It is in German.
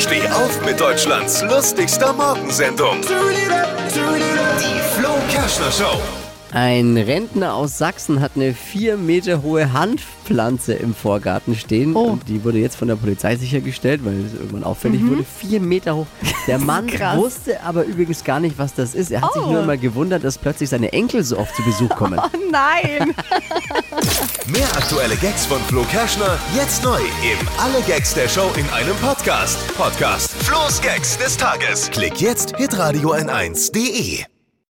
Steh auf mit Deutschlands lustigster Morgensendung. Die Flo Kerschner Show. Ein Rentner aus Sachsen hat eine vier Meter hohe Hanfpflanze im Vorgarten stehen. Oh. Und die wurde jetzt von der Polizei sichergestellt, weil es irgendwann auffällig wurde. Vier Meter hoch. Der Mann wusste aber übrigens gar nicht, was das ist. Er hat sich Oh. nur mal gewundert, dass plötzlich seine Enkel so oft zu Besuch kommen. Oh nein! Mehr aktuelle Gags von Flo Kerschner jetzt neu im Alle Gags der Show in einem Podcast. Podcast Flo's Gags des Tages. Klick jetzt hitradio n1.de.